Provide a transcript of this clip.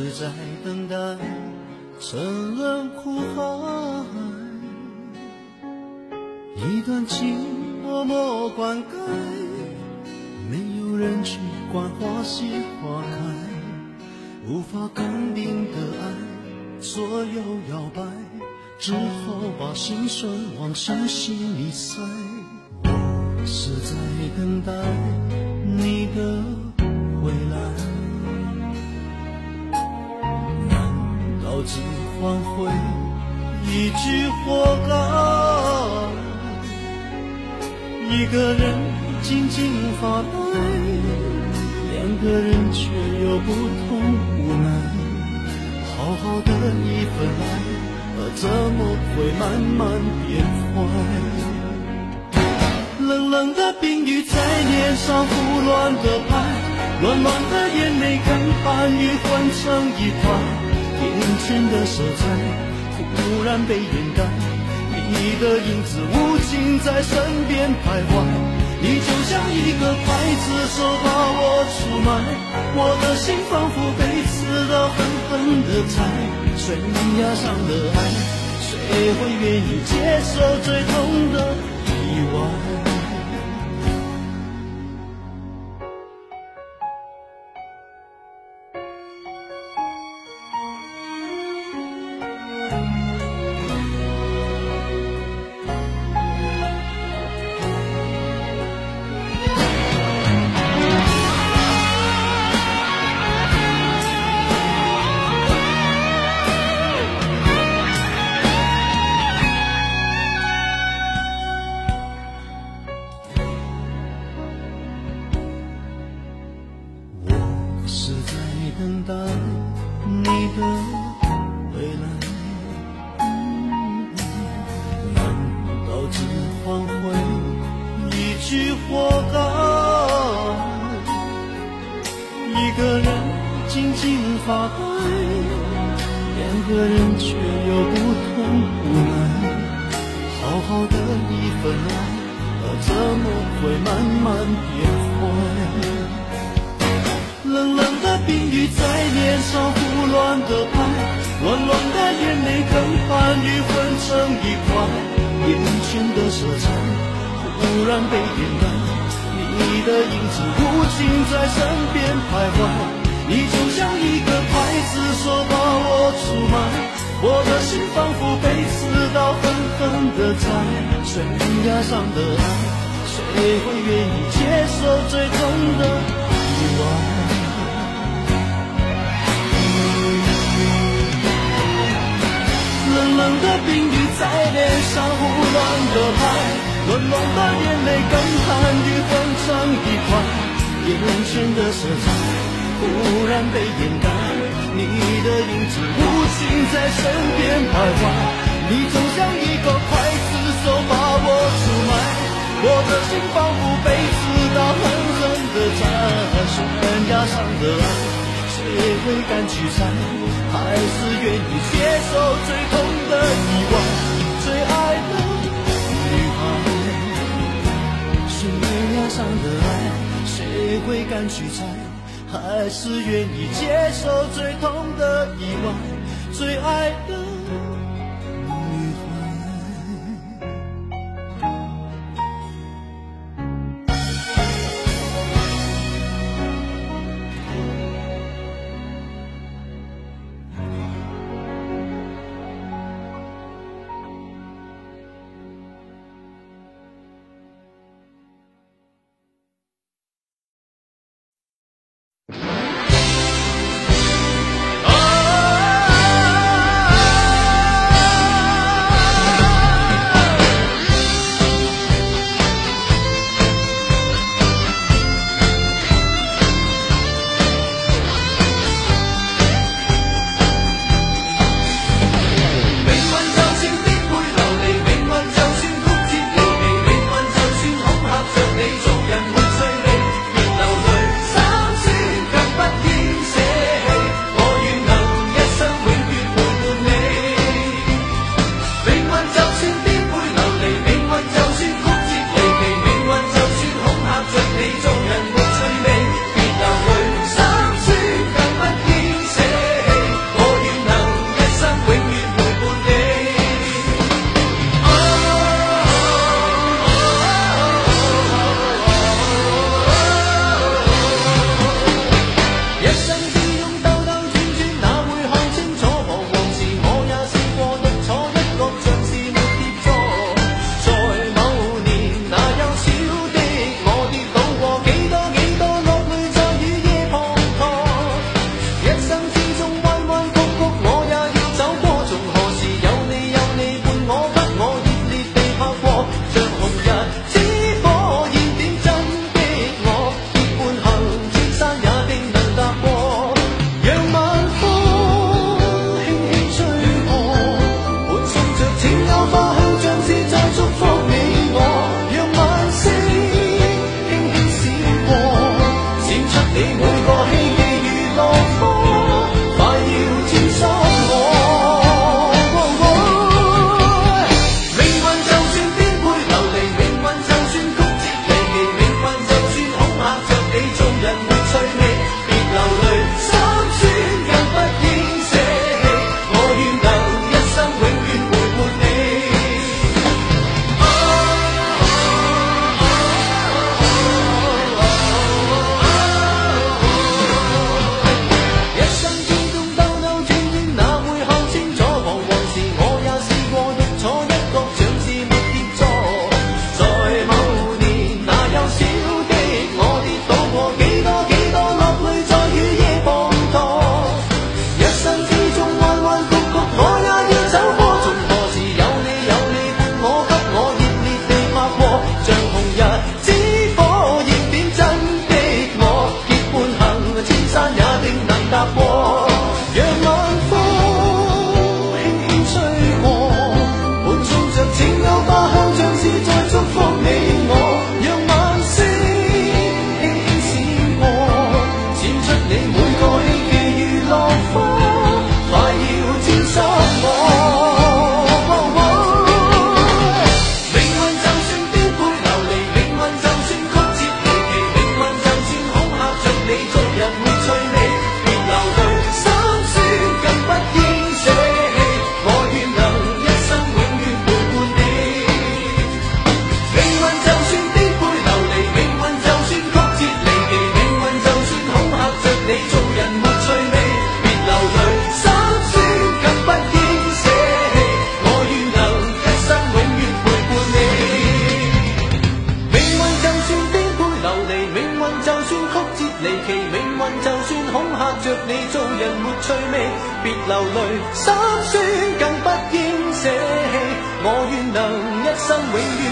是在等待沉沦苦海？一段情默默灌溉，没有人去管花谢花开，无法肯定的爱左右摇摆。只好把心酸往深心里塞。我是在等待你的只换回一句活该？一个人静静发呆，两个人却有不同无奈。好好的一份爱。怎么会慢慢变坏？冷冷的冰雨在脸上胡乱的拍，暖暖的眼泪跟寒雨混成一团，眼前的色彩忽然被掩盖，你的影子无情在身边徘徊，你就像一个刽子手把我出卖，我的心仿佛被刺刀狠狠的宰。悬崖上的爱，谁会愿意接受最痛的意外？等待你的回来，难道只换回一句“活该”？一个人静静发呆，两个人却又不痛不奈。好好的一份爱，怎么会慢慢变坏？冷冷。心忽然被点燃，你的影子无情在身边徘徊。你就像一个刽子手，把我出卖。我的心仿佛被刺刀狠狠地宰。悬崖上的爱，谁会愿意接受最痛的意外？冷冷的冰雨在脸上胡乱地拍。冷冷的眼泪，跟寒雨混成一块，眼前的色彩忽然被掩盖，你的影子无情在身边徘徊，你总像一个刽子手把我出卖，我的心仿佛被刺刀狠狠地扎，悬崖上的爱谁会敢去摘，还是愿意接受最后？样的爱，谁会敢去猜？还是愿意接受最痛的意外，最爱的。so clear. 心酸更不应舍弃。我愿能一生永远